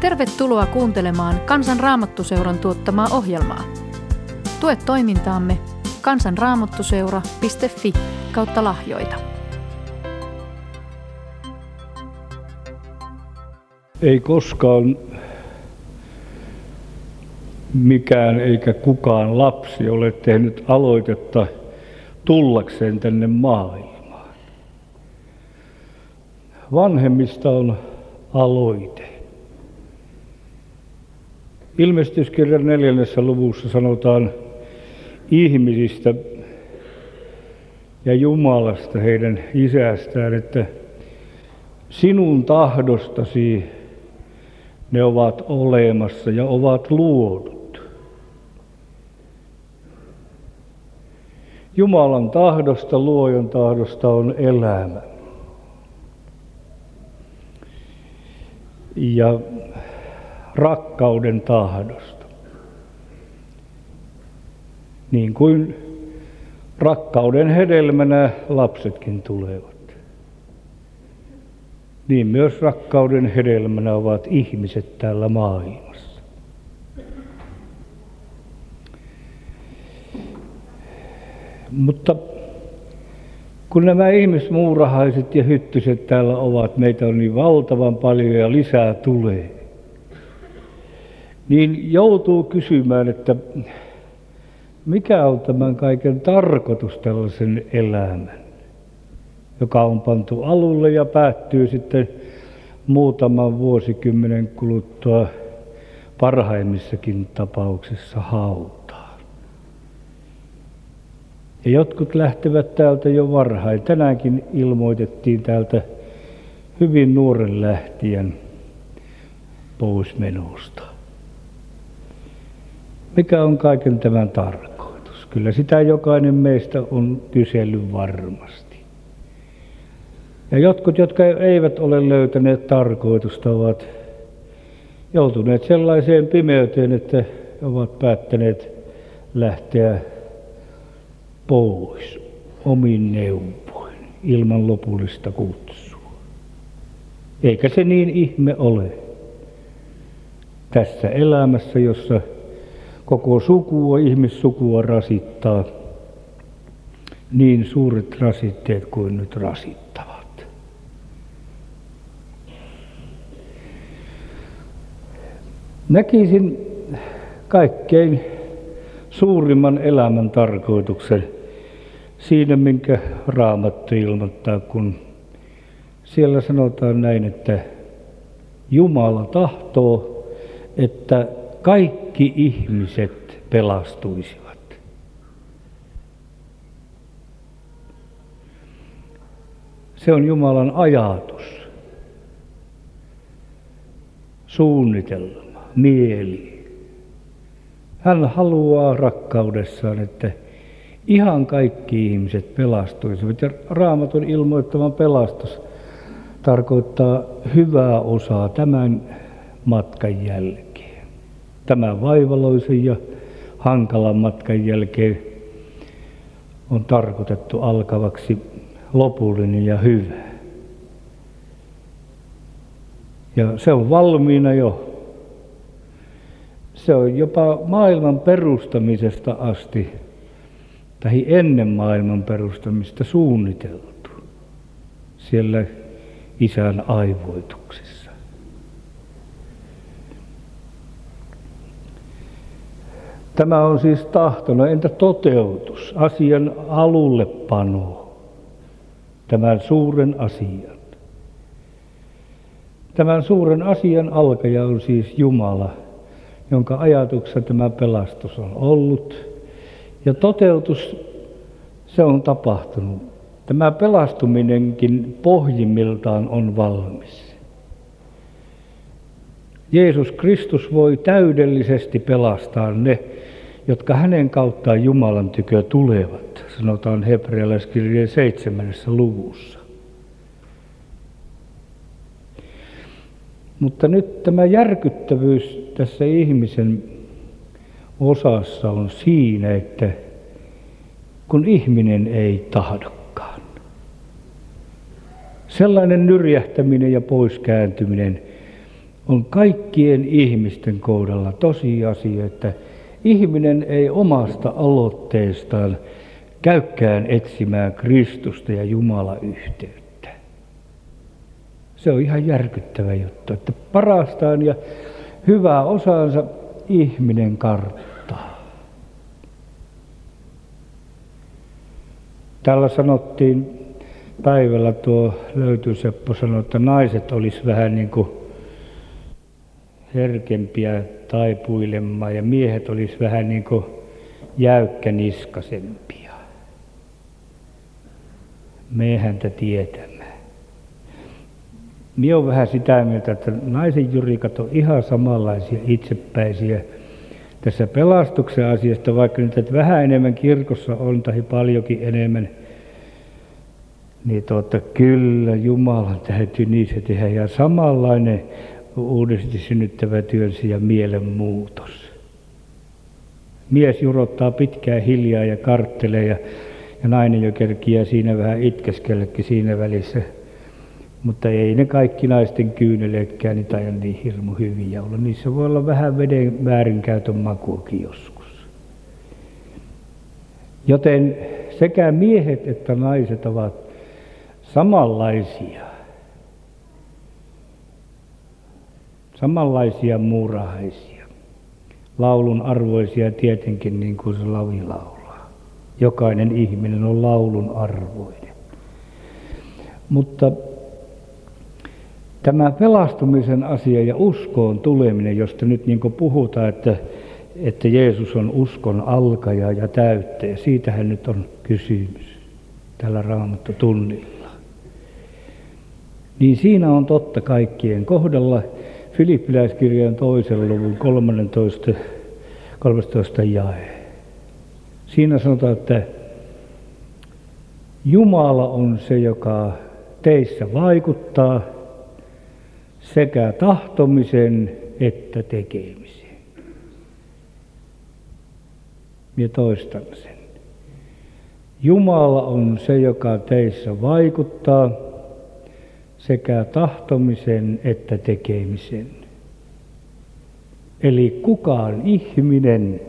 Tervetuloa kuuntelemaan Kansan Raamattuseuran tuottamaa ohjelmaa. Tue toimintaamme kansanraamattuseura.fi kautta lahjoita. Ei koskaan mikään eikä kukaan lapsi ole tehnyt aloitetta tullakseen tänne maailmaan. Vanhemmista on aloite. Ilmestyskirjan neljännessä luvussa sanotaan ihmisistä ja Jumalasta, heidän isästään, että sinun tahdostasi ne ovat olemassa ja ovat luodut. Jumalan tahdosta, luojan tahdosta on elämä. Ja rakkauden tahdosta. Niin kuin rakkauden hedelmänä lapsetkin tulevat. Niin myös rakkauden hedelmänä ovat ihmiset täällä maailmassa. Mutta kun nämä ihmismuurahaiset ja hyttyset täällä ovat, meitä on niin valtavan paljon ja lisää tulee niin joutuu kysymään, että mikä on tämän kaiken tarkoitus tällaisen elämän, joka on pantu alulle ja päättyy sitten muutaman vuosikymmenen kuluttua parhaimmissakin tapauksissa hautaan. Ja jotkut lähtevät täältä jo varhain. Tänäänkin ilmoitettiin täältä hyvin nuoren lähtien pois menosta. Mikä on kaiken tämän tarkoitus? Kyllä sitä jokainen meistä on kysellyt varmasti. Ja jotkut, jotka eivät ole löytäneet tarkoitusta, ovat joutuneet sellaiseen pimeyteen, että ovat päättäneet lähteä pois omin neuvoin ilman lopullista kutsua. Eikä se niin ihme ole tässä elämässä, jossa koko sukua, ihmissukua rasittaa niin suuret rasitteet kuin nyt rasittavat. Näkisin kaikkein suurimman elämän tarkoituksen siinä, minkä Raamattu ilmoittaa, kun siellä sanotaan näin, että Jumala tahtoo, että kaikki ihmiset pelastuisivat. Se on Jumalan ajatus, suunnitelma, mieli. Hän haluaa rakkaudessaan, että ihan kaikki ihmiset pelastuisivat. Ja raamatun ilmoittavan pelastus tarkoittaa hyvää osaa tämän matkan jälkeen tämän vaivaloisen ja hankalan matkan jälkeen on tarkoitettu alkavaksi lopullinen ja hyvä. Ja se on valmiina jo. Se on jopa maailman perustamisesta asti, tai ennen maailman perustamista suunniteltu siellä isän aivoituksessa. Tämä on siis tahtona. Entä toteutus, asian alulle pano, tämän suuren asian? Tämän suuren asian alkaja on siis Jumala, jonka ajatuksessa tämä pelastus on ollut. Ja toteutus, se on tapahtunut. Tämä pelastuminenkin pohjimmiltaan on valmis. Jeesus Kristus voi täydellisesti pelastaa ne, jotka hänen kauttaan Jumalan tykö tulevat, sanotaan hebrealaiskirjeen seitsemännessä luvussa. Mutta nyt tämä järkyttävyys tässä ihmisen osassa on siinä, että kun ihminen ei tahdokaan. Sellainen nyrjähtäminen ja poiskääntyminen on kaikkien ihmisten kohdalla tosiasia, että ihminen ei omasta aloitteestaan käykään etsimään Kristusta ja Jumala yhteyttä. Se on ihan järkyttävä juttu, että parastaan ja hyvää osaansa ihminen karttaa. Täällä sanottiin päivällä tuo löytyseppo sanoi, että naiset olisi vähän niin kuin herkempiä taipuilemaan ja miehet olisi vähän niin kuin jäykkäniskasempia. Me häntä tietämään. Minä olen vähän sitä mieltä, että naisen jurikat on ihan samanlaisia itsepäisiä tässä pelastuksen asiasta, vaikka nyt että vähän enemmän kirkossa on tai paljonkin enemmän, niin tuota, kyllä Jumalan täytyy niissä tehdä ja samanlainen uudesti synnyttävä työnsi ja mielenmuutos. Mies jurottaa pitkään hiljaa ja karttelee ja, ja nainen jo kerkiää siinä vähän itkeskellekin siinä välissä. Mutta ei ne kaikki naisten kyyneleetkään niin tai niin hirmu hyviä olla. Niissä voi olla vähän veden väärinkäytön makuakin joskus. Joten sekä miehet että naiset ovat samanlaisia samanlaisia muurahaisia. Laulun arvoisia tietenkin niin kuin se lavi laulaa. Jokainen ihminen on laulun arvoinen. Mutta tämä pelastumisen asia ja uskoon tuleminen, josta nyt niin puhutaan, että, että Jeesus on uskon alkaja ja täyttäjä, siitähän nyt on kysymys tällä raamattu tunnilla. Niin siinä on totta kaikkien kohdalla, Filippiläiskirjan toisen luvun 13, 13 jae. Siinä sanotaan, että Jumala on se, joka teissä vaikuttaa sekä tahtomisen että tekemisen. Ja toistan sen. Jumala on se, joka teissä vaikuttaa sekä tahtomisen että tekemisen. Eli kukaan ihminen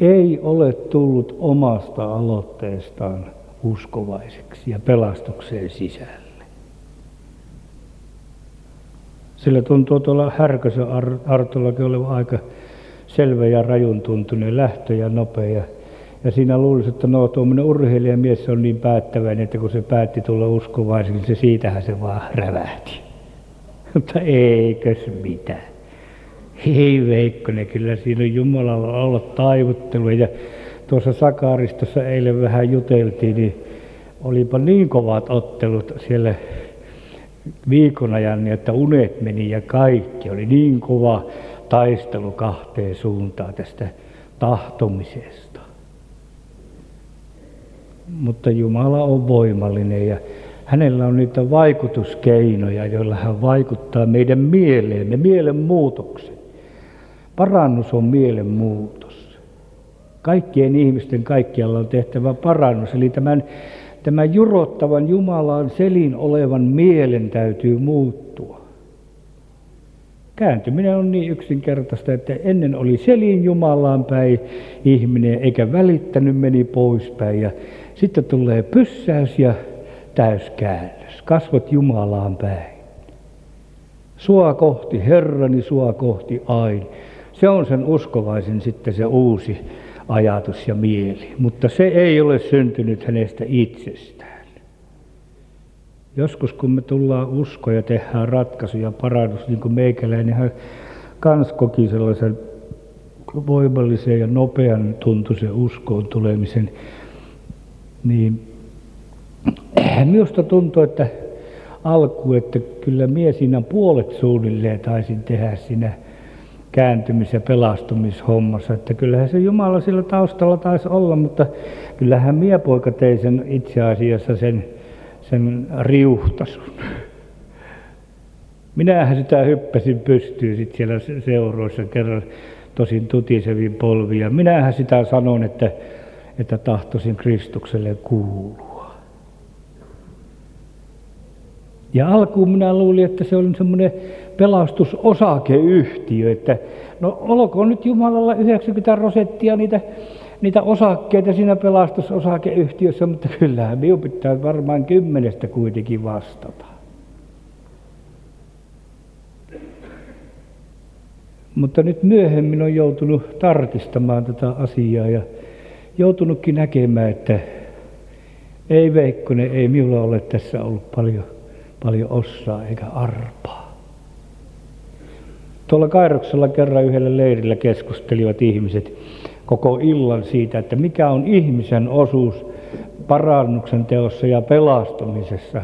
ei ole tullut omasta aloitteestaan uskovaiseksi ja pelastukseen sisälle. Sillä tuntuu tuolla Härkösen Artollakin olevan aika selvä ja rajun tuntunen lähtö ja nopea ja siinä luulisi, että no tuommoinen urheilijamies on niin päättäväinen, että kun se päätti tulla uskovaiseksi, niin se siitähän se vaan rävähti. Mutta eikös mitään. Ei Veikkonen, kyllä siinä on Jumalalla ollut taivuttelu. Ja tuossa Sakaristossa eilen vähän juteltiin, niin olipa niin kovat ottelut siellä viikon ajan, niin että unet meni ja kaikki. Oli niin kova taistelu kahteen suuntaan tästä tahtomisesta mutta Jumala on voimallinen ja hänellä on niitä vaikutuskeinoja, joilla hän vaikuttaa meidän mieleemme, mielen muutoksen. Parannus on mielen muutos. Kaikkien ihmisten kaikkialla on tehtävä parannus, eli tämän, tämän jurottavan Jumalaan selin olevan mielen täytyy muuttua. Kääntyminen on niin yksinkertaista, että ennen oli selin Jumalaan päin ihminen, eikä välittänyt, meni poispäin. Ja sitten tulee pyssäys ja täyskäännös. Kasvot Jumalaan päin. Sua kohti Herrani, sua kohti aina. Se on sen uskovaisen sitten se uusi ajatus ja mieli. Mutta se ei ole syntynyt hänestä itsestään. Joskus kun me tullaan usko ja tehdään ratkaisu ja parannus, niin kuin meikäläinen hän kans koki sellaisen voimallisen ja nopean tuntuisen uskoon tulemisen, niin minusta tuntuu, että alku, että kyllä mie siinä puolet suunnilleen taisin tehdä siinä kääntymis- ja pelastumishommassa. Että kyllähän se Jumala sillä taustalla taisi olla, mutta kyllähän mie poika tei sen itse asiassa sen, sen riuhtasun. Minähän sitä hyppäsin pystyyn sit siellä seuroissa kerran tosin tutisevin polvia. Minähän sitä sanon, että että tahtoisin Kristukselle kuulua. Ja alkuun minä luulin, että se on semmoinen pelastusosakeyhtiö, että no olkoon nyt Jumalalla 90 prosenttia niitä, niitä osakkeita siinä pelastusosakeyhtiössä, mutta kyllähän minun pitää varmaan kymmenestä kuitenkin vastata. Mutta nyt myöhemmin on joutunut tarkistamaan tätä asiaa ja joutunutkin näkemään, että ei Veikkonen, ei minulla ole tässä ollut paljon, paljon ossaa eikä arpaa. Tuolla Kairoksella kerran yhdellä leirillä keskustelivat ihmiset koko illan siitä, että mikä on ihmisen osuus parannuksen teossa ja pelastumisessa.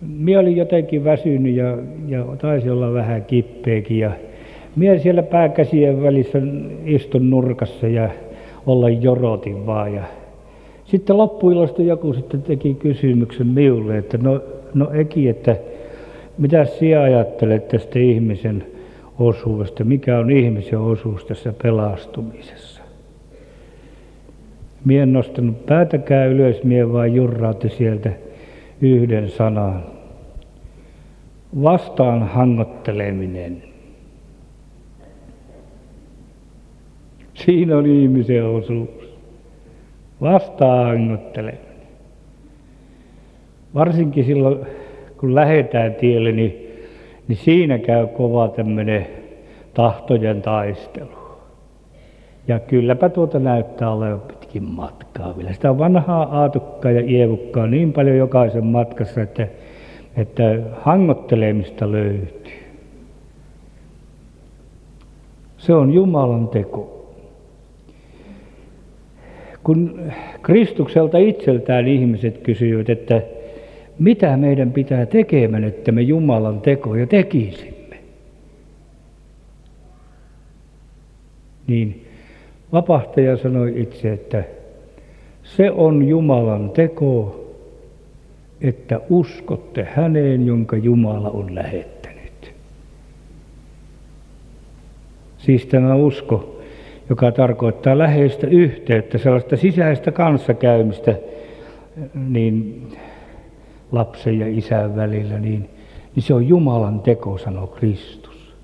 Minä olin jotenkin väsynyt ja, ja taisi olla vähän kippeekin ja siellä pääkäsien välissä istun nurkassa ja olla jorotin vaan. Ja sitten loppuillasta joku sitten teki kysymyksen minulle, että no, no Eki, että mitä sinä ajattelet tästä ihmisen osuudesta, mikä on ihmisen osuus tässä pelastumisessa? Mie en nostanut päätäkään ylös, mie vaan jurrautti sieltä yhden sanan. Vastaan hangotteleminen. Siinä on ihmisen osuus. Vastaangotteleminen. Varsinkin silloin, kun lähdetään tielle, niin, niin siinä käy kova tämmöinen tahtojen taistelu. Ja kylläpä tuota näyttää olevan pitkin matkaa vielä. Sitä vanhaa aatukkaa ja ievukkaa niin paljon jokaisen matkassa, että, että hangottelemista löytyy. Se on Jumalan teko kun Kristukselta itseltään ihmiset kysyivät, että mitä meidän pitää tekemään, että me Jumalan tekoja tekisimme. Niin vapahtaja sanoi itse, että se on Jumalan teko, että uskotte häneen, jonka Jumala on lähettänyt. Siis tämä usko joka tarkoittaa läheistä yhteyttä, sellaista sisäistä kanssakäymistä niin lapsen ja isän välillä, niin, niin se on Jumalan teko, sanoo Kristus.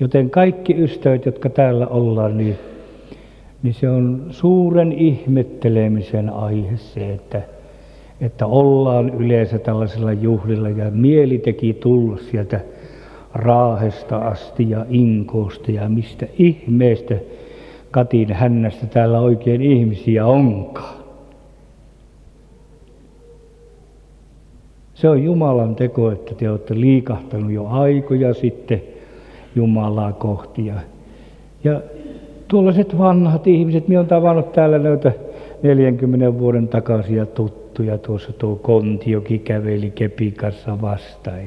Joten kaikki ystävät, jotka täällä ollaan, niin, niin se on suuren ihmettelemisen aihe se, että, että ollaan yleensä tällaisilla juhlilla ja mieli teki tulla sieltä Raahesta asti ja Inkoosta ja mistä ihmeestä Katin hännästä täällä oikein ihmisiä onkaan. Se on Jumalan teko, että te olette liikahtanut jo aikoja sitten Jumalaa kohti. Ja, ja tuollaiset vanhat ihmiset, minä olen tavannut täällä näitä 40 vuoden takaisia tuttuja. Tuossa tuo Kontiokin käveli kepin kanssa vastaan.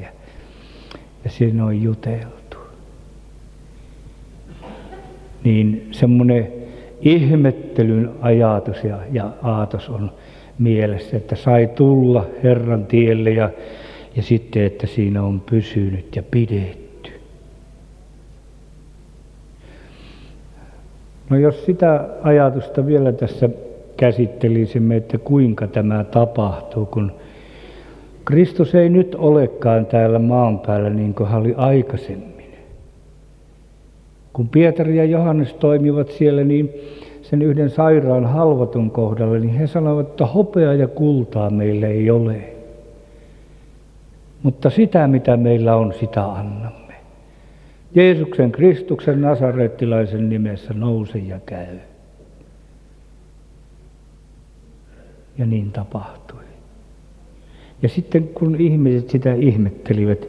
Ja siinä on juteltu. Niin semmoinen ihmettelyn ajatus ja, ja aatos on mielessä, että sai tulla Herran tielle ja, ja sitten, että siinä on pysynyt ja pidetty. No jos sitä ajatusta vielä tässä käsittelisimme, että kuinka tämä tapahtuu, kun Kristus ei nyt olekaan täällä maan päällä niin kuin hän oli aikaisemmin. Kun Pietari ja Johannes toimivat siellä, niin sen yhden sairaan halvatun kohdalla, niin he sanoivat, että hopea ja kultaa meillä ei ole. Mutta sitä, mitä meillä on, sitä annamme. Jeesuksen Kristuksen nasarettilaisen nimessä nouse ja käy. Ja niin tapahtui. Ja sitten kun ihmiset sitä ihmettelivät,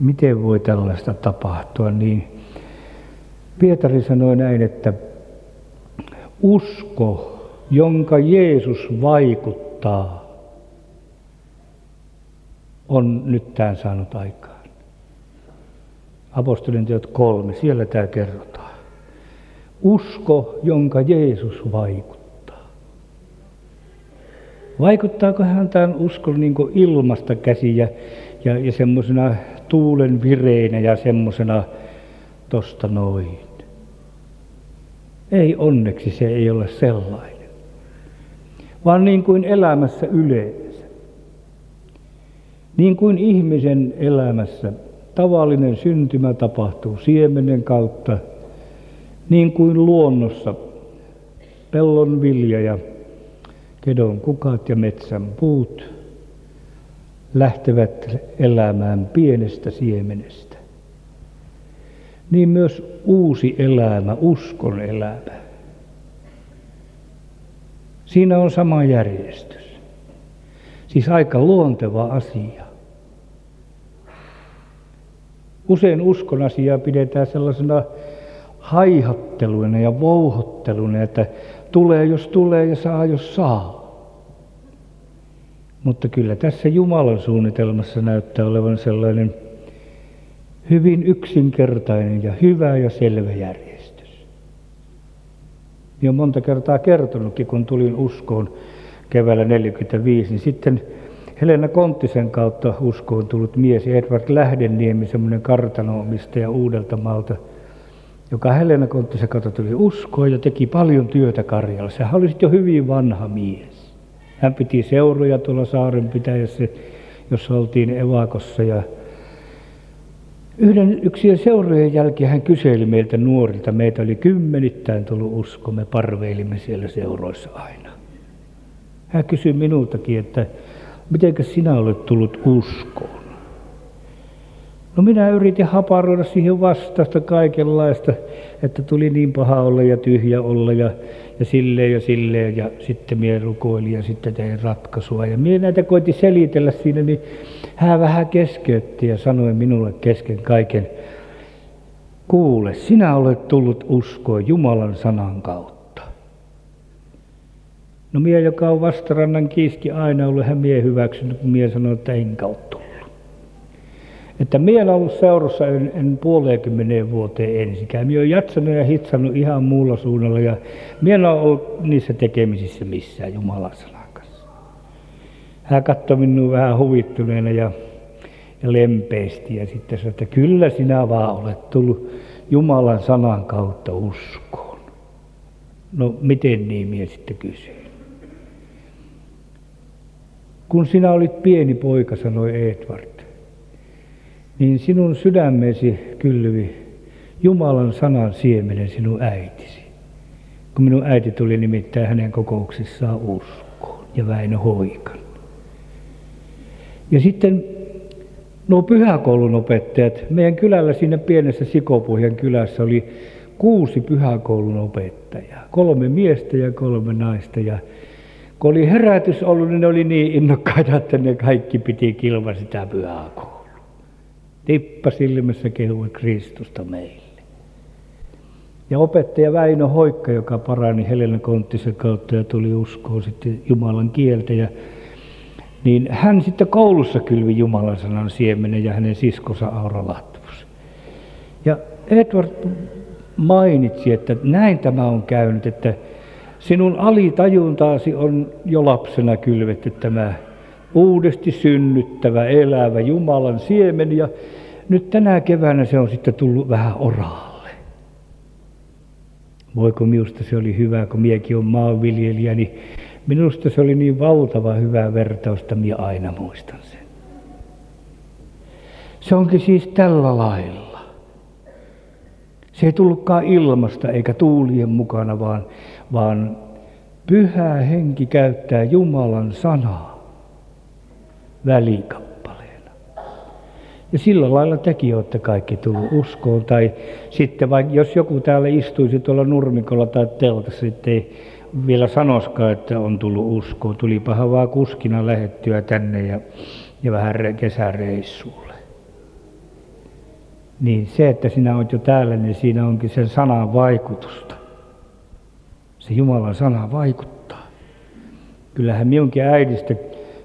miten voi tällaista tapahtua, niin Pietari sanoi näin, että usko, jonka Jeesus vaikuttaa, on nyt tämän saanut aikaan. Apostolin teot kolme, siellä tämä kerrotaan. Usko, jonka Jeesus vaikuttaa. Vaikuttaako hän tämän uskon niin ilmasta käsi ja, ja, ja semmoisena tuulen vireinä ja semmoisena tosta noin? Ei onneksi se ei ole sellainen. Vaan niin kuin elämässä yleensä. Niin kuin ihmisen elämässä tavallinen syntymä tapahtuu siemenen kautta, niin kuin luonnossa pellon vilja ja kedon kukat ja metsän puut lähtevät elämään pienestä siemenestä. Niin myös uusi elämä, uskon elämä. Siinä on sama järjestys. Siis aika luonteva asia. Usein uskon asiaa pidetään sellaisena haihatteluna ja vouhotteluna, että tulee jos tulee ja saa jos saa. Mutta kyllä tässä Jumalan suunnitelmassa näyttää olevan sellainen hyvin yksinkertainen ja hyvä ja selvä järjestys. Niin on monta kertaa kertonutkin, kun tulin uskoon keväällä 45, niin sitten Helena Konttisen kautta uskoon tullut mies Edward Lähdeniemi, semmoinen kartanomistaja Uudeltamaalta, joka Helena Konttisen kautta tuli uskoon ja teki paljon työtä Karjalassa. Hän oli jo hyvin vanha mies. Hän piti seuroja tuolla saaren pitäjässä, jossa oltiin evakossa ja Yhden yksien seurojen jälkeen hän kyseli meiltä nuorilta, meitä oli kymmenittäin tullut usko, me parveilimme siellä seuroissa aina. Hän kysyi minultakin, että miten sinä olet tullut uskoon? No minä yritin haparoida siihen vastausta kaikenlaista, että tuli niin paha olla ja tyhjä olla ja, ja silleen ja silleen ja sitten minä rukoilin ja sitten tein ratkaisua. Ja minä näitä koitin selitellä siinä, niin hän vähän keskeytti ja sanoi minulle kesken kaiken, kuule, sinä olet tullut uskoon Jumalan sanan kautta. No mie, joka on vastarannan kiiski aina ollut, hän mie hyväksynyt, kun mie sanoi, että en kautta että minä olen ollut seurassa en, en puoleenkymmeneen vuoteen ensikään. Minä olen jatsanut ja hitsannut ihan muulla suunnalla ja minä en ole ollut niissä tekemisissä missään Jumalan sanan kanssa. Hän katsoi minua vähän huvittuneena ja, ja lempeästi ja sitten sanoi, että kyllä sinä vaan olet tullut Jumalan sanan kautta uskoon. No miten niin, minä sitten kysyin. Kun sinä olit pieni poika, sanoi Edward, niin sinun sydämesi kylvi Jumalan sanan siemenen sinun äitisi. Kun minun äiti tuli nimittäin hänen kokouksissaan uskoon ja Väinö Hoikan. Ja sitten nuo pyhäkoulun opettajat, meidän kylällä siinä pienessä Sikopohjan kylässä oli kuusi pyhäkoulun opettajaa, kolme miestä ja kolme naista. Ja kun oli herätys ollut, niin ne oli niin innokkaita, että ne kaikki piti kilva sitä pyhäkoulua tippa silmässä kehui Kristusta meille. Ja opettaja Väinö Hoikka, joka parani Helena Konttisen kautta ja tuli uskoon sitten Jumalan kieltä. Ja, niin hän sitten koulussa kylvi Jumalan sanan siemenen ja hänen siskonsa Aura Latvus. Ja Edward mainitsi, että näin tämä on käynyt, että sinun alitajuntaasi on jo lapsena kylvetty tämä uudesti synnyttävä, elävä Jumalan siemen ja nyt tänä keväänä se on sitten tullut vähän oraalle. Voiko minusta se oli hyvä, kun miekin on maanviljelijä, niin minusta se oli niin valtava hyvä vertaus, että minä aina muistan sen. Se onkin siis tällä lailla. Se ei tullutkaan ilmasta eikä tuulien mukana, vaan, vaan pyhä henki käyttää Jumalan sanaa välikappaleena. Ja sillä lailla tekin olette kaikki tullut uskoon. Tai sitten vaikka jos joku täällä istuisi tuolla nurmikolla tai teltassa, sitten ei vielä sanoskaan, että on tullut uskoon. Tulipahan vaan kuskina lähettyä tänne ja, ja vähän kesäreissulle. Niin se, että sinä olet jo täällä, niin siinä onkin sen sanan vaikutusta. Se Jumalan sana vaikuttaa. Kyllähän minunkin äidistä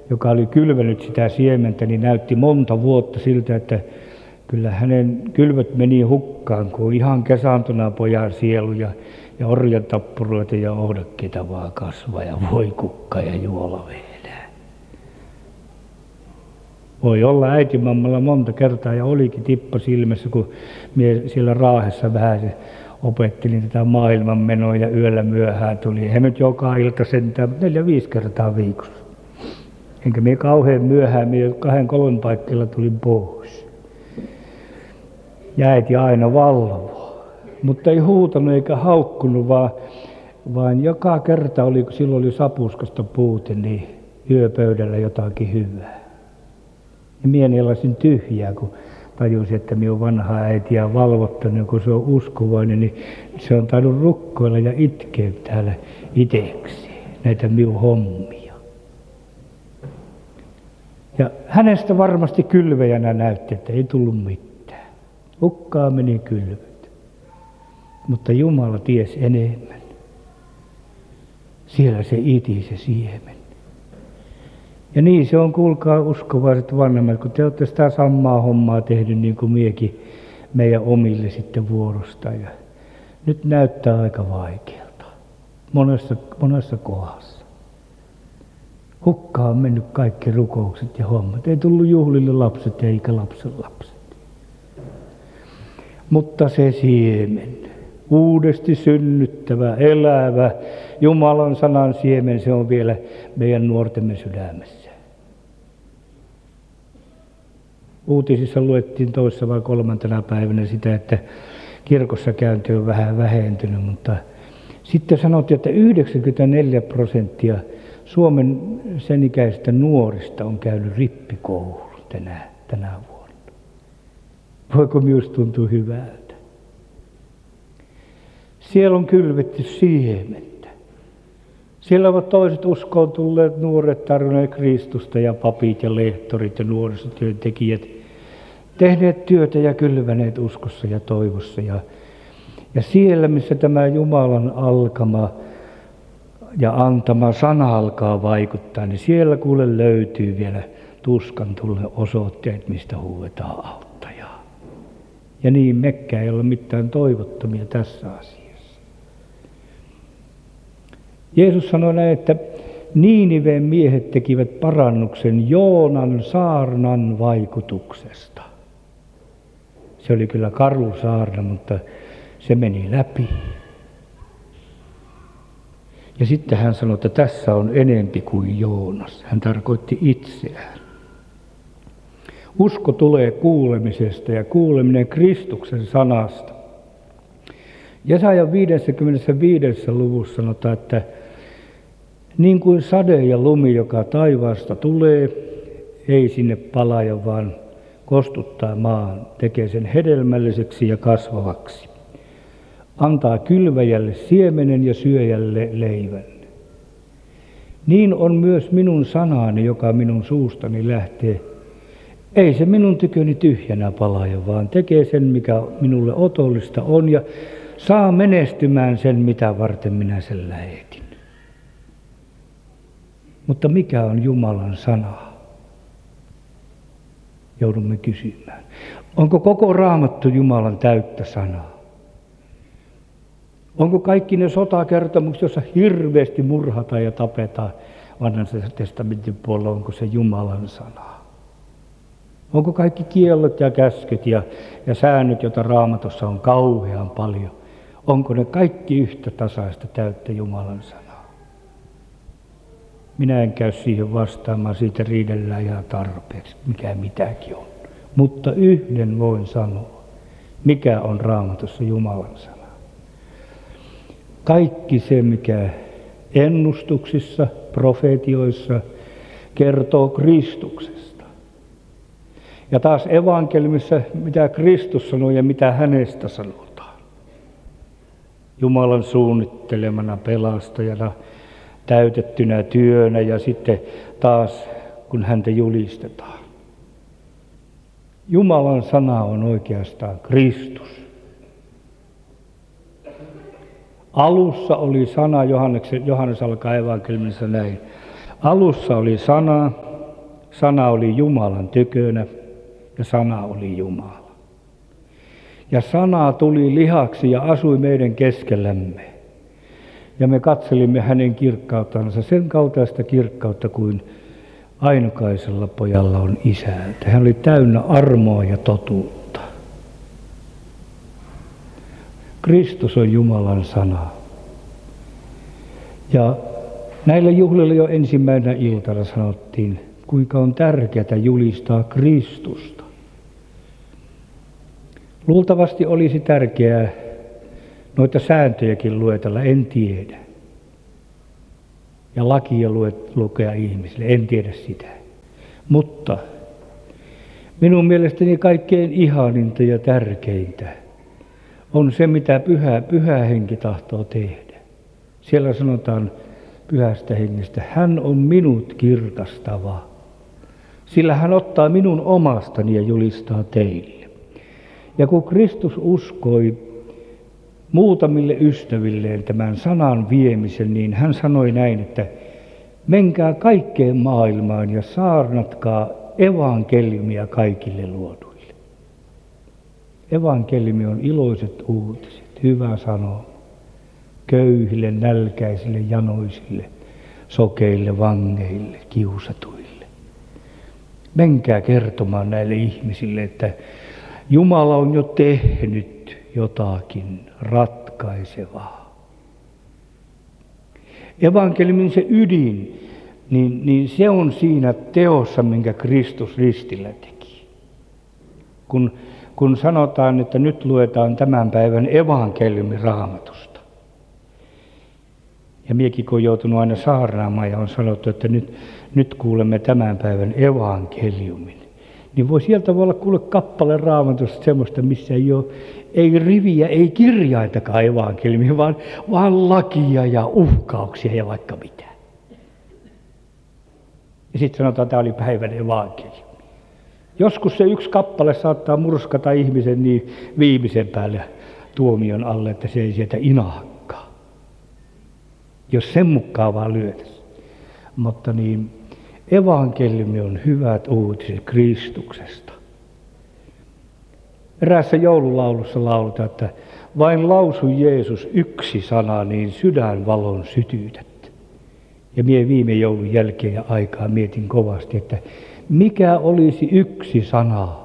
joka oli kylvänyt sitä siementä, niin näytti monta vuotta siltä, että kyllä hänen kylvöt meni hukkaan, kun ihan kesaantuna pojan sielu ja, ja orjan tappuroita ja ohdakkeita vaan kasvaa ja voi kukka ja juola vedää. Voi olla äitimammalla monta kertaa ja olikin tippa silmässä, kun mie siellä Raahessa vähän opettelin tätä maailmanmenoa ja yöllä myöhään tuli. He nyt joka ilta sentään neljä viisi kertaa viikossa. Enkä me kauhean myöhään, me kahden kolmen paikkeilla tulin pois. Ja äiti aina valvoo. Mutta ei huutanut eikä haukkunut, vaan, vaan joka kerta oli, kun silloin oli sapuskasta puute, niin yöpöydällä jotakin hyvää. Ja mieni tyhjää, kun tajusin, että minun vanha äiti on valvottanut, kun se on uskovainen, niin se on tainnut rukkoilla ja itkeä täällä iteksi näitä minun hommia. Ja hänestä varmasti kylvejänä näytti, että ei tullut mitään. Hukkaa meni kylvyt. Mutta Jumala ties enemmän. Siellä se iti se siemen. Ja niin se on, kuulkaa uskovaiset vanhemmat, kun te olette sitä samaa hommaa tehnyt niin kuin miekin meidän omille sitten vuorosta. Ja nyt näyttää aika vaikealta monessa, monessa kohdassa. Hukkaan mennyt kaikki rukoukset ja hommat. Ei tullut juhlille lapset eikä lapsen lapset. Mutta se siemen, uudesti synnyttävä, elävä, Jumalan sanan siemen, se on vielä meidän nuortemme sydämessä. Uutisissa luettiin toissa vai kolmantena päivänä sitä, että kirkossa käynti on vähän vähentynyt, mutta sitten sanottiin, että 94 prosenttia Suomen sen ikäisistä nuorista on käynyt rippikoulun tänä, tänä vuonna. Voiko myös tuntua hyvältä? Siellä on kylvetty siementä. Siellä ovat toiset uskoon tulleet nuoret tarjonneet Kristusta ja papit ja lehtorit ja nuorisotyöntekijät tehneet työtä ja kylväneet uskossa ja toivossa. Ja, ja siellä, missä tämä Jumalan alkama ja antama sana alkaa vaikuttaa, niin siellä kuule löytyy vielä tuskan tulle osoitteet, mistä huudetaan auttajaa. Ja niin mekkä ei ole mitään toivottomia tässä asiassa. Jeesus sanoi näin, että Niiniveen miehet tekivät parannuksen Joonan saarnan vaikutuksesta. Se oli kyllä karu saarna, mutta se meni läpi. Ja sitten hän sanoi, että tässä on enempi kuin Joonas. Hän tarkoitti itseään. Usko tulee kuulemisesta ja kuuleminen Kristuksen sanasta. Jesajan 55. luvussa sanotaan, että niin kuin sade ja lumi, joka taivaasta tulee, ei sinne palaja, vaan kostuttaa maan, tekee sen hedelmälliseksi ja kasvavaksi. Antaa kylväjälle siemenen ja syöjälle leivän. Niin on myös minun sanaani, joka minun suustani lähtee. Ei se minun tyköni tyhjänä palaja, vaan tekee sen, mikä minulle otollista on ja saa menestymään sen, mitä varten minä sen lähetin. Mutta mikä on Jumalan sana? joudumme kysymään. Onko koko raamattu Jumalan täyttä sanaa? Onko kaikki ne sotakertomukset, joissa hirveästi murhataan ja tapetaan vanhan testamentin puolella, onko se Jumalan sana? Onko kaikki kiellot ja käskyt ja, ja säännöt, joita raamatossa on kauhean paljon, onko ne kaikki yhtä tasaista täyttä Jumalan sanaa? Minä en käy siihen vastaamaan, siitä riidellään ihan tarpeeksi, mikä mitäkin on. Mutta yhden voin sanoa, mikä on raamatussa Jumalan sana. Kaikki se, mikä ennustuksissa, profetioissa kertoo Kristuksesta. Ja taas evankeliumissa, mitä Kristus sanoo ja mitä hänestä sanotaan. Jumalan suunnittelemana pelastajana, täytettynä työnä ja sitten taas kun häntä julistetaan. Jumalan sana on oikeastaan Kristus. Alussa oli sana, Johannes, Johannes alkaa evankeliumissa näin. Alussa oli sana, sana oli Jumalan tykönä ja sana oli Jumala. Ja sana tuli lihaksi ja asui meidän keskellämme. Ja me katselimme hänen kirkkauttansa, sen kaltaista kirkkautta kuin ainokaisella pojalla on isältä. Hän oli täynnä armoa ja totuutta. Kristus on Jumalan sana. Ja näillä juhlilla jo ensimmäisenä iltana sanottiin kuinka on tärkeää julistaa Kristusta. Luultavasti olisi tärkeää noita sääntöjäkin luetella, en tiedä. Ja lakia lukea ihmisille, en tiedä sitä. Mutta minun mielestäni kaikkein ihaninta ja tärkeintä on se, mitä pyhä, pyhä henki tahtoo tehdä. Siellä sanotaan pyhästä hengestä, hän on minut kirkastava, sillä hän ottaa minun omastani ja julistaa teille. Ja kun Kristus uskoi muutamille ystävilleen tämän sanan viemisen, niin hän sanoi näin, että menkää kaikkeen maailmaan ja saarnatkaa evankeliumia kaikille luoduille. Evankeliumi on iloiset uutiset, hyvä sanoa köyhille, nälkäisille, janoisille, sokeille, vangeille, kiusatuille. Menkää kertomaan näille ihmisille, että Jumala on jo tehnyt jotakin ratkaisevaa. Evankeliumin se ydin, niin, niin se on siinä teossa, minkä Kristus ristillä teki. Kun, kun sanotaan, että nyt luetaan tämän päivän evankeliumi raamatusta. Ja miekin kun on joutunut aina saarnaamaan ja on sanottu, että nyt, nyt kuulemme tämän päivän evankeliumin niin voi sieltä voi olla kuule kappale raamatusta semmoista, missä ei ole ei riviä, ei kirjaitakaan evankeliumia, vaan, vaan lakia ja uhkauksia ja vaikka mitä. Ja sitten sanotaan, että tämä oli päivän evankeliumi. Joskus se yksi kappale saattaa murskata ihmisen niin viimeisen päälle tuomion alle, että se ei sieltä inahakkaa. Jos sen mukaan vaan lyötäisiin. Mutta niin, Evankeliumi on hyvät uutiset Kristuksesta. Eräässä joululaulussa laulutaan, että vain lausu Jeesus yksi sana, niin sydänvalon sytyytät. Ja mie viime joulun jälkeen ja aikaa mietin kovasti, että mikä olisi yksi sana,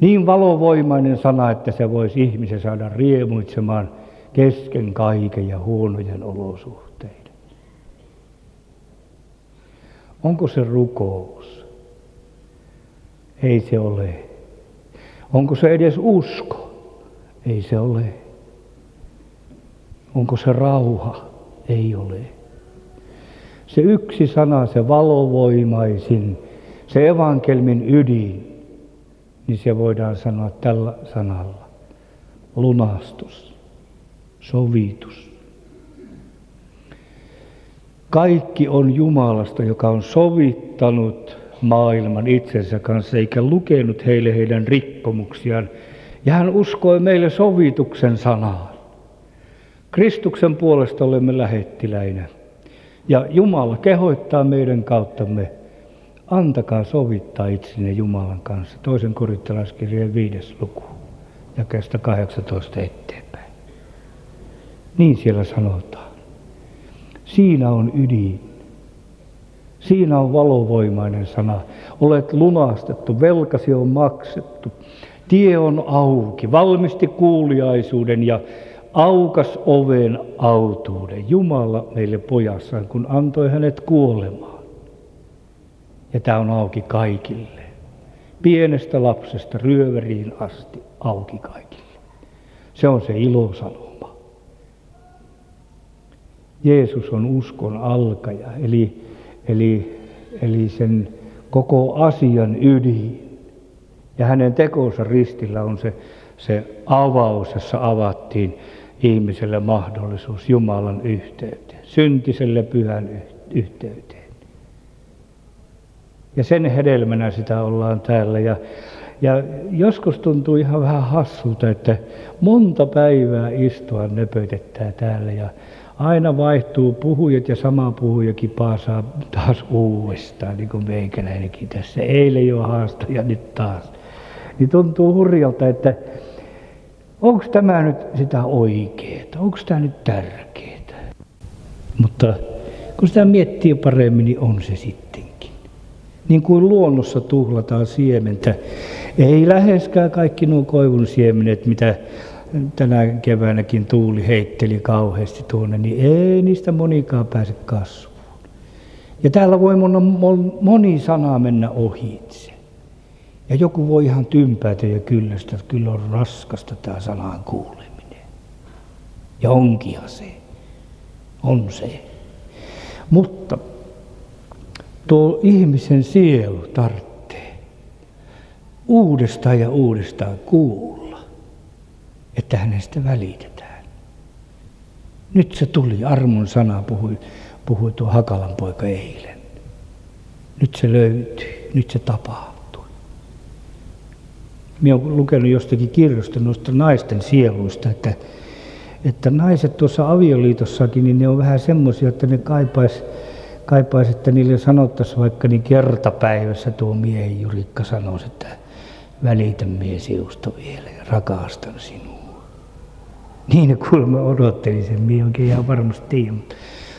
niin valovoimainen sana, että se voisi ihmisen saada riemuitsemaan kesken kaiken ja huonojen olosuhteiden. Onko se rukous? Ei se ole. Onko se edes usko? Ei se ole. Onko se rauha? Ei ole. Se yksi sana, se valovoimaisin, se evankelmin ydin, niin se voidaan sanoa tällä sanalla. Lunastus, sovitus. Kaikki on Jumalasta, joka on sovittanut maailman itsensä kanssa, eikä lukenut heille heidän rikkomuksiaan. Ja hän uskoi meille sovituksen sanaan. Kristuksen puolesta olemme lähettiläinä. Ja Jumala kehottaa meidän kauttamme, antakaa sovittaa itsenne Jumalan kanssa. Toisen korittalaiskirjeen viides luku, jakeesta 18 eteenpäin. Niin siellä sanotaan. Siinä on ydin. Siinä on valovoimainen sana. Olet lunastettu, velkasi on maksettu. Tie on auki, valmisti kuuliaisuuden ja aukas oven autuuden. Jumala meille pojassaan, kun antoi hänet kuolemaan. Ja tämä on auki kaikille. Pienestä lapsesta ryöveriin asti auki kaikille. Se on se ilosano. Jeesus on uskon alkaja, eli, eli, eli sen koko asian ydin. Ja hänen tekonsa ristillä on se, se avaus, jossa avattiin ihmiselle mahdollisuus Jumalan yhteyteen, syntiselle pyhän yhteyteen. Ja sen hedelmänä sitä ollaan täällä. Ja, ja joskus tuntuu ihan vähän hassulta, että monta päivää istua nöpötettää täällä ja aina vaihtuu puhujat ja sama puhujakin paasaa taas uudestaan, niin kuin meikäläinenkin tässä. Eilen jo haastoja, nyt taas. Niin tuntuu hurjalta, että onko tämä nyt sitä oikeaa, onko tämä nyt tärkeää. Mutta kun sitä miettii paremmin, niin on se sittenkin. Niin kuin luonnossa tuhlataan siementä. Ei läheskään kaikki nuo koivun siemenet, mitä tänä keväänäkin tuuli heitteli kauheasti tuonne, niin ei niistä monikaan pääse kasvuun. Ja täällä voi moni sana mennä ohitse. Ja joku voi ihan tympätä ja kyllästä, että kyllä on raskasta tämä sanan kuuleminen. Ja onkinhan se. On se. Mutta tuo ihmisen sielu tarvitsee uudestaan ja uudestaan kuulla, että hänestä välitetään. Nyt se tuli, armon sana puhui, puhui tuo Hakalan poika eilen. Nyt se löytyi, nyt se tapahtui. Minä olen lukenut jostakin kirjoista noista naisten sieluista, että, että naiset tuossa avioliitossakin, niin ne on vähän semmoisia, että ne kaipaisi kaipaisi, että niille sanottaisiin vaikka niin kertapäivässä tuo miehen Jurikka sanoisi, että välitä mie vielä ja rakastan sinua. Niin ne kuulemma odotteli sen, mie oikein ihan varmasti tiedä, mutta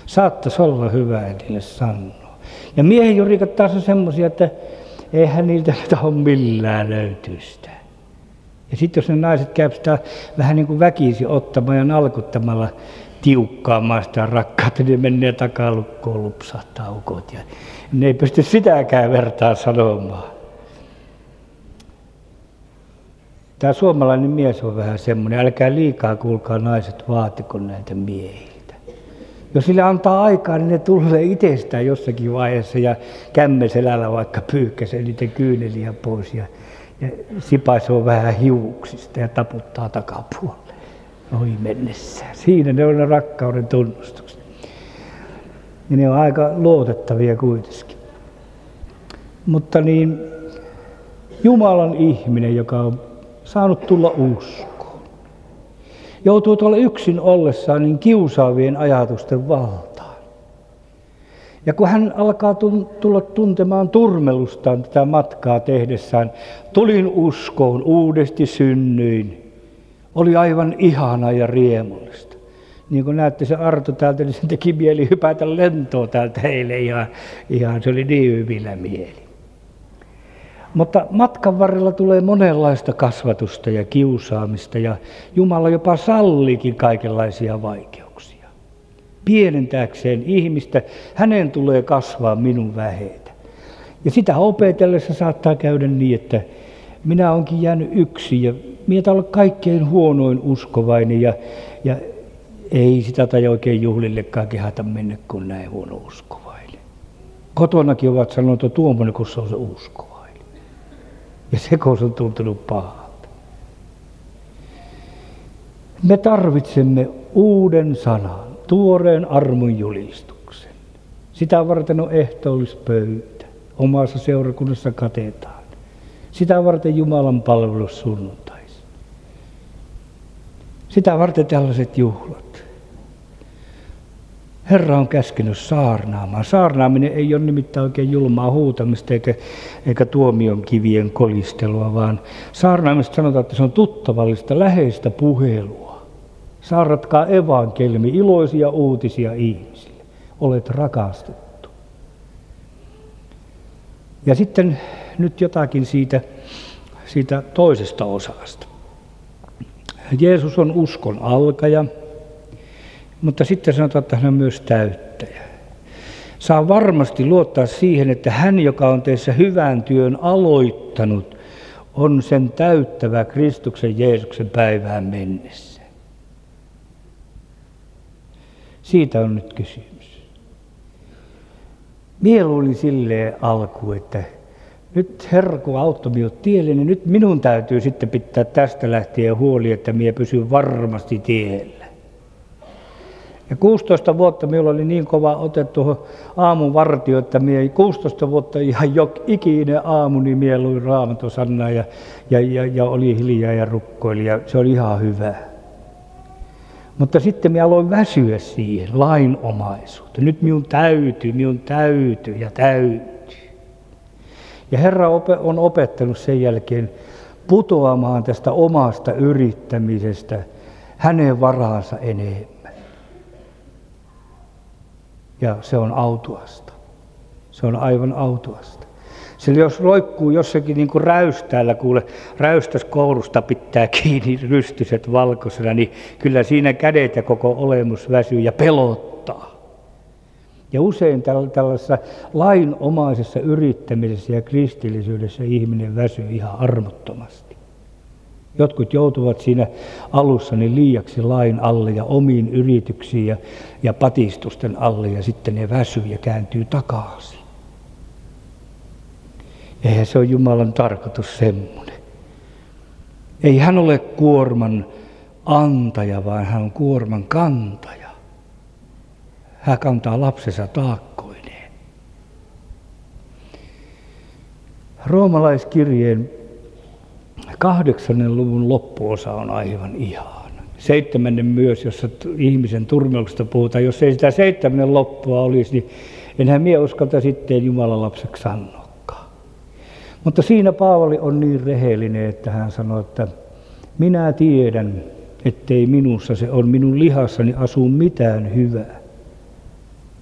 saattaisi olla hyvä, niille sanoa. Ja miehen Jurikat taas on semmoisia, että eihän niiltä taho millään löytyy sitä. Ja sitten jos ne naiset käy sitä vähän niin kuin väkisi ottamaan ja nalkuttamalla tiukkaamaan sitä rakkautta, niin menee takalukkoon lupsahtaa ukot. Ja ne ei pysty sitäkään vertaa sanomaan. Tämä suomalainen mies on vähän semmoinen, älkää liikaa kuulkaa naiset vaatiko näitä miehiltä. Jos sille antaa aikaa, niin ne tulee itsestään jossakin vaiheessa ja kämmeselällä vaikka pyyhkäsee niitä kyyneliä pois ja, ja sipaisee vähän hiuksista ja taputtaa takapuolelle ohi mennessä. Siinä ne on ne rakkauden tunnustukset. Ja ne on aika luotettavia kuitenkin. Mutta niin, Jumalan ihminen, joka on saanut tulla uskoon, joutuu tuolla yksin ollessaan niin kiusaavien ajatusten valtaan. Ja kun hän alkaa tulla tuntemaan turmelustaan tätä matkaa tehdessään, tulin uskoon, uudesti synnyin, oli aivan ihana ja riemullista. Niin kuin näette se Arto täältä, niin se teki mieli hypätä lentoon täältä eilen ihan, ihan se oli niin hyvillä mieli. Mutta matkan varrella tulee monenlaista kasvatusta ja kiusaamista ja Jumala jopa salliikin kaikenlaisia vaikeuksia. Pienentääkseen ihmistä, hänen tulee kasvaa minun väheitä. Ja sitä opetellessa saattaa käydä niin, että minä onkin jäänyt yksi ja minä olla kaikkein huonoin uskovainen ja, ja ei sitä tai oikein juhlillekaan kehata mennä, kun näin huono uskovainen. Kotonakin ovat sanoneet, että tuommoinen, kun se on se uskovainen. Ja se, kun on tuntunut pahalta. Me tarvitsemme uuden sanan, tuoreen armon julistuksen. Sitä varten on ehtoollispöytä. Omassa seurakunnassa katetaan. Sitä varten Jumalan palvelus sunnuntai. Sitä varten tällaiset juhlat. Herra on käskenyt saarnaamaan. Saarnaaminen ei ole nimittäin oikein julmaa huutamista eikä, eikä tuomion kivien kolistelua, vaan saarnaamista sanotaan, että se on tuttavallista, läheistä puhelua. Saarratkaa evankelmi, iloisia uutisia ihmisille. Olet rakastettu. Ja sitten nyt jotakin siitä, siitä toisesta osasta. Jeesus on uskon alkaja, mutta sitten sanotaan, että hän on myös täyttäjä. Saa varmasti luottaa siihen, että hän, joka on teissä hyvän työn aloittanut, on sen täyttävä Kristuksen Jeesuksen päivään mennessä. Siitä on nyt kysymys. Mieluulin silleen alku, että nyt Herra, kun auttoi minut tielle, niin nyt minun täytyy sitten pitää tästä lähtien huoli, että minä pysyn varmasti tiellä. Ja 16 vuotta minulla oli niin kova ote tuohon aamun vartio, että minä 16 vuotta ihan jo ikinen aamu, niin minä luin raamatosannaa ja, ja, ja, ja, oli hiljaa ja rukkoili ja se oli ihan hyvä. Mutta sitten minä aloin väsyä siihen lainomaisuuteen. Nyt minun täytyy, minun täytyy ja täytyy. Ja Herra on opettanut sen jälkeen putoamaan tästä omasta yrittämisestä hänen varaansa enemmän. Ja se on autuasta. Se on aivan autuasta. Sillä jos roikkuu jossakin niin kuin räystäällä, kuule, räystäskoulusta pitää kiinni rystyset valkoisena, niin kyllä siinä kädet ja koko olemus väsyy ja pelottaa. Ja usein tällaisessa lainomaisessa yrittämisessä ja kristillisyydessä ihminen väsyy ihan armottomasti. Jotkut joutuvat siinä alussa niin liiaksi lain alle ja omiin yrityksiin ja, ja patistusten alle ja sitten ne väsyy ja kääntyy takaisin. Eihän se ole Jumalan tarkoitus semmoinen. Ei hän ole kuorman antaja, vaan hän on kuorman kantaja. Hän kantaa lapsensa taakkoineen. Roomalaiskirjeen kahdeksannen luvun loppuosa on aivan ihana. Seitsemännen myös, jossa ihmisen turmelluksesta puhutaan. Jos ei sitä seitsemännen loppua olisi, niin enhän minä uskalta sitten Jumalan lapseksi sanoakaan. Mutta siinä Paavali on niin rehellinen, että hän sanoo, että minä tiedän, ettei minussa se on minun lihassani asuu mitään hyvää.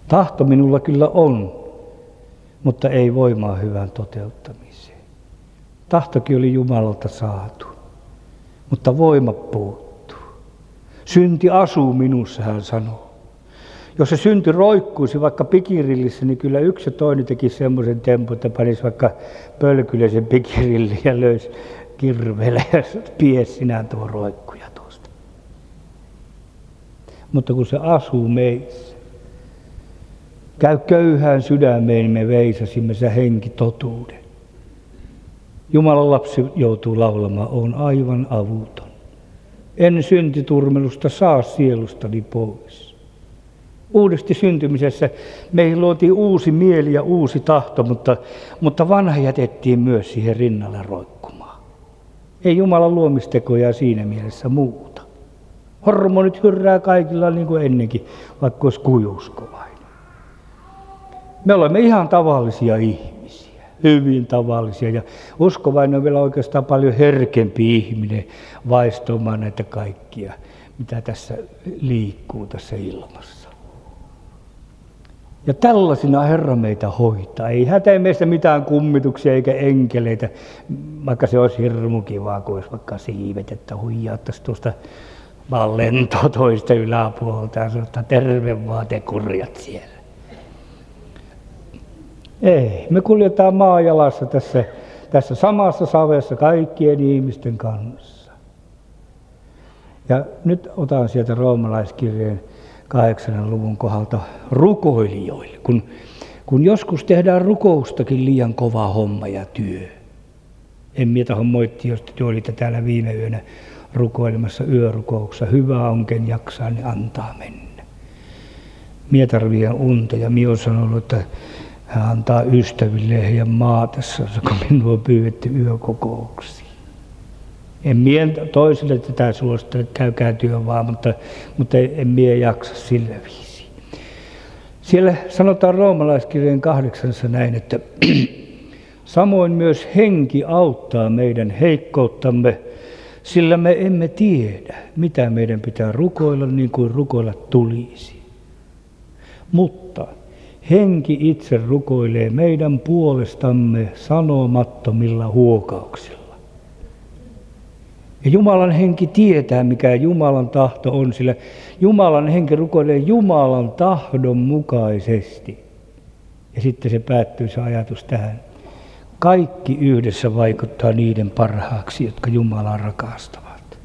Tahto minulla kyllä on, mutta ei voimaa hyvän toteuttamiseen. Tahtokin oli Jumalalta saatu, mutta voima puuttuu. Synti asuu minussa, hän sanoo. Jos se synti roikkuisi vaikka pikirillissä, niin kyllä yksi ja toinen teki semmoisen tempun, että panisi vaikka pölkylle sen pikirilli ja löysi kirveellä ja pies sinä tuo roikkuja tuosta. Mutta kun se asuu meissä, käy köyhään sydämeen, me veisasimme se henki totuuden. Jumalan lapsi joutuu laulamaan, on aivan avuton. En syntiturmelusta saa sielustani pois. Uudesti syntymisessä meihin luotiin uusi mieli ja uusi tahto, mutta, mutta vanha jätettiin myös siihen rinnalle roikkumaan. Ei Jumalan luomistekoja siinä mielessä muuta. Hormonit hyrrää kaikilla niin kuin ennenkin, vaikka olisi kujuskovainen. Me olemme ihan tavallisia ihmisiä, hyvin tavallisia. Ja uskovainen on vielä oikeastaan paljon herkempi ihminen vaistomaan näitä kaikkia, mitä tässä liikkuu tässä ilmassa. Ja tällaisina Herra meitä hoitaa. Ei hätää meistä mitään kummituksia eikä enkeleitä, vaikka se olisi hirmu kivaa, kun olisi vaikka siivet, että huijaattaisi tuosta vaan lentoa toista yläpuolta ja sanoo, että terve vaan te kurjat siellä. Ei, me kuljetaan maajalassa tässä, tässä samassa savessa kaikkien ihmisten kanssa. Ja nyt otan sieltä roomalaiskirjeen kahdeksannen luvun kohdalta rukoilijoille, kun, kun joskus tehdään rukoustakin liian kova homma ja työ. En tahon moitti, jos te olitte täällä viime yönä rukoilemassa yörukouksessa. Hyvä on, ken jaksaa, niin antaa mennä. Mie unta ja mie on sanonut, että hän antaa ystäville heidän maatessa, kun minua on pyydetty yökokouksiin. En mie toisille tätä suosta, että käykää työ vaan, mutta, mutta en mie jaksa sillä viisi. Siellä sanotaan roomalaiskirjeen kahdeksannessa näin, että samoin myös henki auttaa meidän heikkouttamme, sillä me emme tiedä, mitä meidän pitää rukoilla niin kuin rukoilla tulisi. Mutta henki itse rukoilee meidän puolestamme sanomattomilla huokauksilla. Ja Jumalan henki tietää, mikä Jumalan tahto on, sillä Jumalan henki rukoilee Jumalan tahdon mukaisesti. Ja sitten se päättyy se ajatus tähän. Kaikki yhdessä vaikuttaa niiden parhaaksi, jotka Jumalaa rakastavat.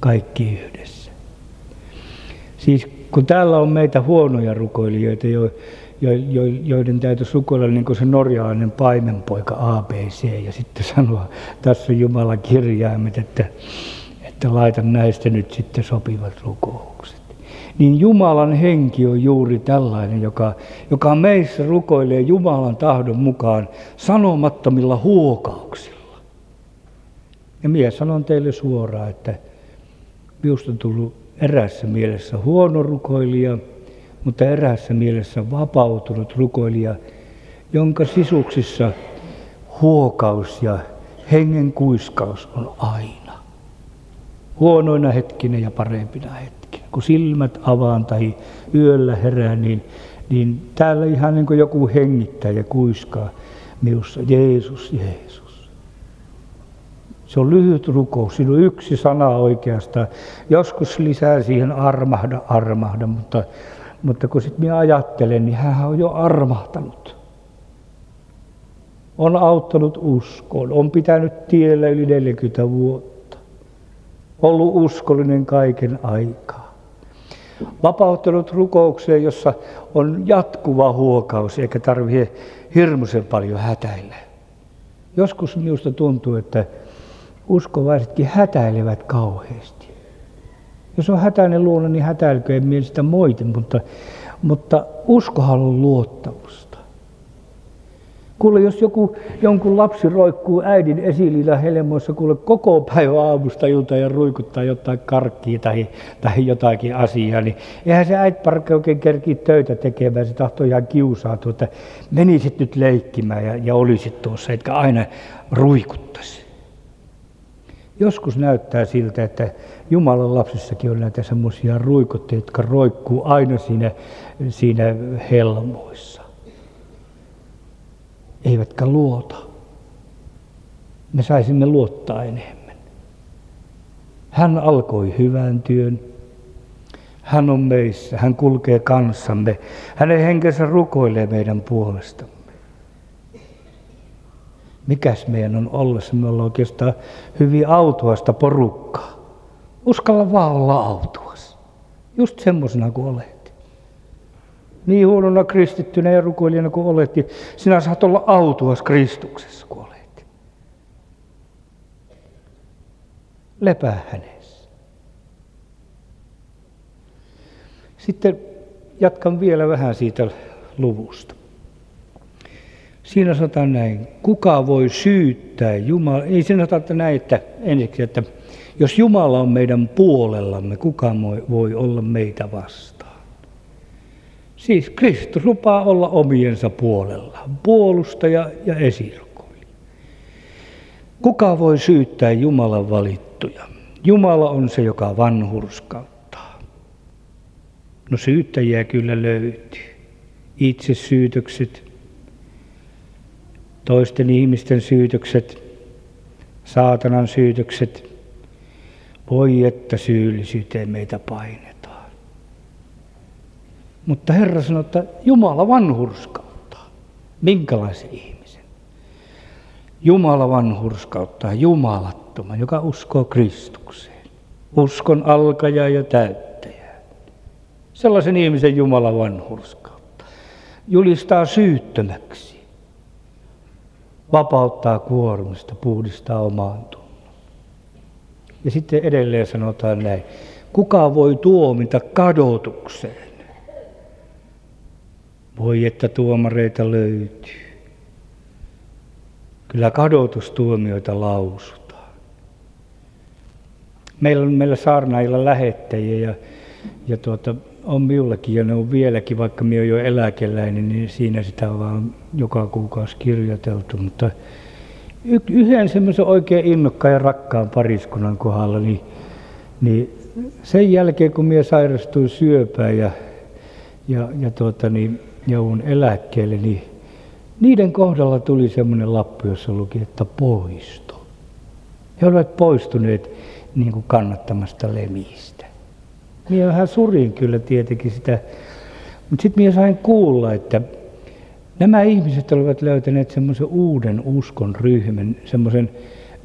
Kaikki yhdessä. Siis kun täällä on meitä huonoja rukoilijoita, jo, jo, jo, joiden täytyisi rukoilla niin kuin se norjalainen paimenpoika ABC ja sitten sanoa, tässä on kirjaimet, että, että laitan näistä nyt sitten sopivat rukoukset. Niin Jumalan henki on juuri tällainen, joka, joka meissä rukoilee Jumalan tahdon mukaan sanomattomilla huokauksilla. Ja minä sanon teille suoraan, että minusta on tullut erässä mielessä huono rukoilija, mutta erässä mielessä vapautunut rukoilija, jonka sisuksissa huokaus ja hengen kuiskaus on aina. Huonoina hetkinä ja parempina hetkinä. Kun silmät avaan tai yöllä herää, niin, niin täällä ihan niin kuin joku hengittää ja kuiskaa minussa, Jeesus, Jeesus. Se on lyhyt rukous, siinä on yksi sana oikeastaan. Joskus lisää siihen armahda, armahda, mutta, Mutta kun sitten minä ajattelen, niin hän on jo armahtanut. On auttanut uskoon, on pitänyt tiellä yli 40 vuotta. Ollut uskollinen kaiken aikaa. Vapauttanut rukoukseen, jossa on jatkuva huokaus, eikä tarvitse hirmuisen paljon hätäillä. Joskus minusta tuntuu, että uskovaisetkin hätäilevät kauheasti. Jos on hätäinen luonne, niin hätäilkö, en sitä moiti, mutta, mutta uskohan on luottamusta. Kuule, jos joku, jonkun lapsi roikkuu äidin esilillä helmoissa, kuule koko päivä aamusta ilta ja ruikuttaa jotain karkkia tai, tai jotakin asiaa, niin eihän se äitparkka oikein kerki töitä tekemään, se tahtoo ihan kiusautua, että menisit nyt leikkimään ja, ja olisit tuossa, etkä aina ruikuttaisi. Joskus näyttää siltä, että Jumalan lapsissakin on näitä semmoisia ruikotteita, jotka roikkuu aina siinä, siinä helmoissa. Eivätkä luota. Me saisimme luottaa enemmän. Hän alkoi hyvän työn. Hän on meissä, hän kulkee kanssamme. Hänen henkensä rukoilee meidän puolestamme. Mikäs meidän on ollessa? Me ollaan oikeastaan hyvin autuasta porukkaa. Uskalla vaan olla autuas. Just semmoisena kuin olet. Niin huonona kristittynä ja rukoilijana kuin olet, niin sinä saat olla autuas Kristuksessa kuin olet. Lepää hänessä. Sitten jatkan vielä vähän siitä luvusta. Siinä sanotaan näin, kuka voi syyttää Jumala, ei siinä sanota näin, että ensiksi, että jos Jumala on meidän puolellamme, kuka voi olla meitä vastaan? Siis Kristus lupaa olla omiensa puolella, puolustaja ja esirukoilija. Kuka voi syyttää Jumalan valittuja? Jumala on se, joka vanhurskauttaa. No syyttäjiä kyllä löytyy. Itse syytökset, toisten ihmisten syytökset, saatanan syytökset, voi että syyllisyyteen meitä painetaan. Mutta Herra sanoi, että Jumala vanhurskauttaa. Minkälaisen ihmisen? Jumala vanhurskauttaa jumalattoman, joka uskoo Kristukseen. Uskon alkaja ja täyttäjä. Sellaisen ihmisen Jumala vanhurskauttaa. Julistaa syyttömäksi. Vapauttaa kuormista, puhdistaa omaan ja sitten edelleen sanotaan näin. Kuka voi tuomita kadotukseen? Voi, että tuomareita löytyy. Kyllä kadotustuomioita lausutaan. Meillä on meillä saarnailla lähettäjiä ja, ja tuota, on minullekin ja ne on vieläkin, vaikka minä olen jo eläkeläinen, niin siinä sitä on vaan joka kuukausi kirjoiteltu. Mutta yhden semmoisen oikein innokkaan ja rakkaan pariskunnan kohdalla, niin, niin sen jälkeen kun minä sairastuin syöpään ja, ja, ja tuota, niin, joudun eläkkeelle, niin niiden kohdalla tuli semmoinen lappu, jossa luki, että poisto. He olivat poistuneet niin kuin kannattamasta lemistä. Minä vähän surin kyllä tietenkin sitä, mutta sitten minä sain kuulla, että Nämä ihmiset olivat löytäneet semmoisen uuden uskon ryhmän, semmoisen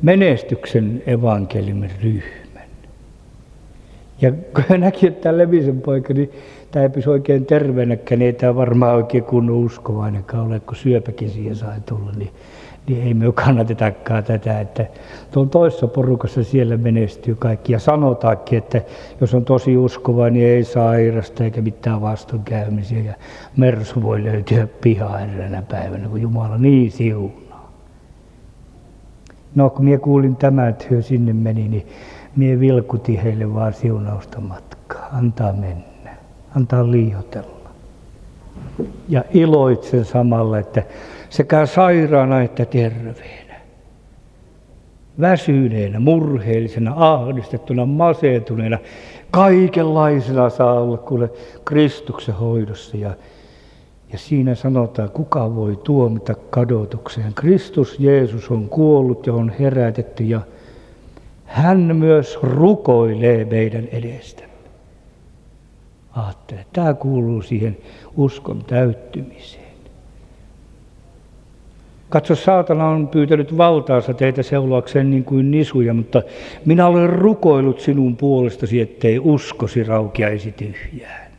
menestyksen evankeliumin ryhmän. Ja kun hän näki, että tämä Levisen poika, niin tämä ei pysy oikein terveenäkään, niin ei tämä varmaan oikein kunnon uskovainenkaan ole, kun syöpäkin siihen sai tulla, niin niin ei me kannatetakaan tätä, että tuolla toisessa porukassa siellä menestyy kaikki. Ja sanotaankin, että jos on tosi uskova, niin ei sairasta eikä mitään vastoinkäymisiä. Ja mersu voi löytyä pihaa eräänä päivänä, kun Jumala niin siunaa. No kun minä kuulin tämän, että he sinne meni, niin minä vilkutin heille vaan siunausta matkaa. Antaa mennä, antaa liihotella. Ja iloitsen samalla, että sekä sairaana että terveenä. Väsyneenä, murheellisena, ahdistettuna, masentuneena, kaikenlaisena saa olla kuule Kristuksen hoidossa. Ja, ja siinä sanotaan, kuka voi tuomita kadotukseen. Kristus Jeesus on kuollut ja on herätetty ja hän myös rukoilee meidän edestä. Ajattele, tämä kuuluu siihen uskon täyttymiseen. Katso, saatana on pyytänyt valtaansa teitä seuloakseen niin kuin nisuja, mutta minä olen rukoillut sinun puolestasi, ettei uskosi raukeaisi tyhjään.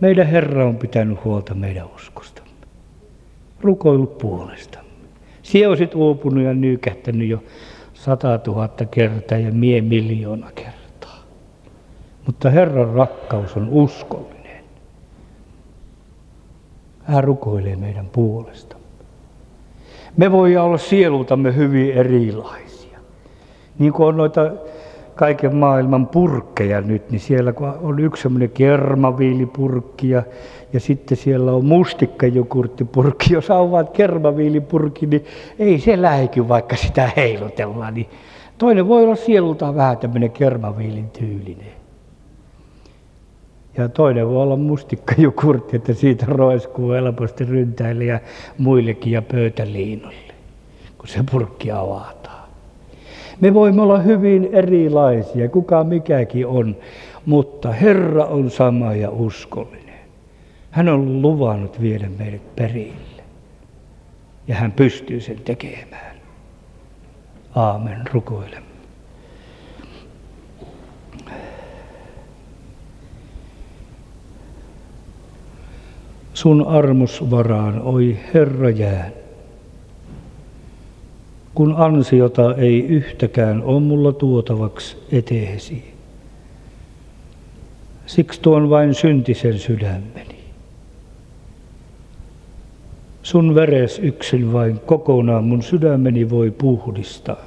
Meidän Herra on pitänyt huolta meidän uskostamme. Rukoillut puolestamme. Sie olisit uupunut ja nykähtänyt jo sata tuhatta kertaa ja mie miljoona kertaa. Mutta Herran rakkaus on uskollinen. Hän rukoilee meidän puolesta. Me voi olla sielultamme hyvin erilaisia. Niin kuin on noita kaiken maailman purkkeja nyt, niin siellä kun on yksi semmoinen kermaviilipurkki ja, ja sitten siellä on mustikkajokurttipurkki. Jos avaat kermaviilipurkki, niin ei se läiky, vaikka sitä heilutellaan. Niin toinen voi olla sielultaan vähän tämmöinen kermaviilin tyylinen. Ja toinen voi olla mustikkajukurtti, että siitä roiskuu helposti ryntäilijä muillekin ja pöytäliinolle, kun se purkki avataan. Me voimme olla hyvin erilaisia, kuka mikäkin on, mutta Herra on sama ja uskollinen. Hän on luvannut viedä meidät perille. Ja hän pystyy sen tekemään. Aamen, rukoilemme. Sun armos varaan, oi Herra jään. Kun ansiota ei yhtäkään ole mulla tuotavaksi eteesi. Siksi tuon vain syntisen sydämeni. Sun veres yksin vain kokonaan mun sydämeni voi puhdistaa.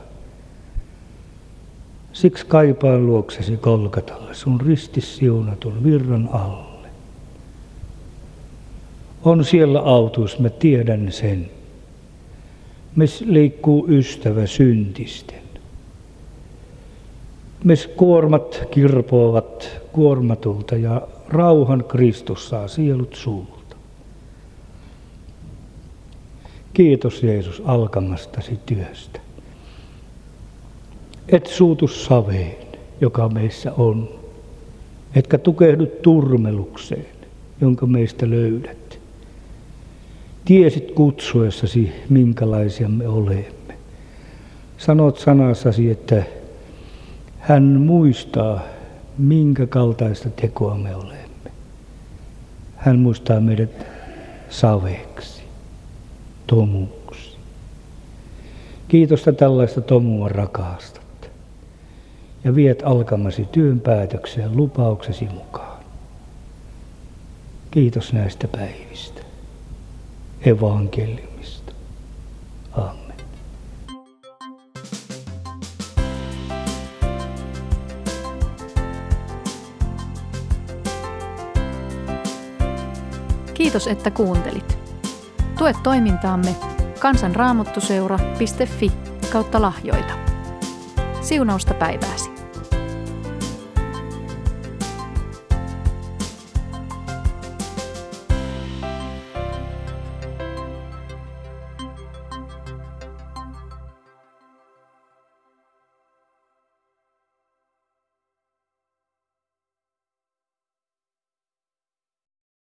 Siksi kaipaan luoksesi kolkatalle sun ristissiunatun virran alla on siellä autuus, mä tiedän sen. Missä liikkuu ystävä syntisten. Missä kuormat kirpoavat kuormatulta ja rauhan Kristus saa sielut suulta. Kiitos Jeesus alkamastasi työstä. Et suutu saveen, joka meissä on, etkä tukehdu turmelukseen, jonka meistä löydät. Tiesit kutsuessasi, minkälaisia me olemme. Sanot sanassasi, että hän muistaa, minkä kaltaista tekoa me olemme. Hän muistaa meidät saveksi, tomuksi. Kiitos, tällaista tomua rakastat ja viet alkamasi työn päätökseen lupauksesi mukaan. Kiitos näistä päivistä evankeliumista. Amen. Kiitos, että kuuntelit. Tue toimintaamme kansanraamottuseura.fi kautta lahjoita. Siunausta päivääsi.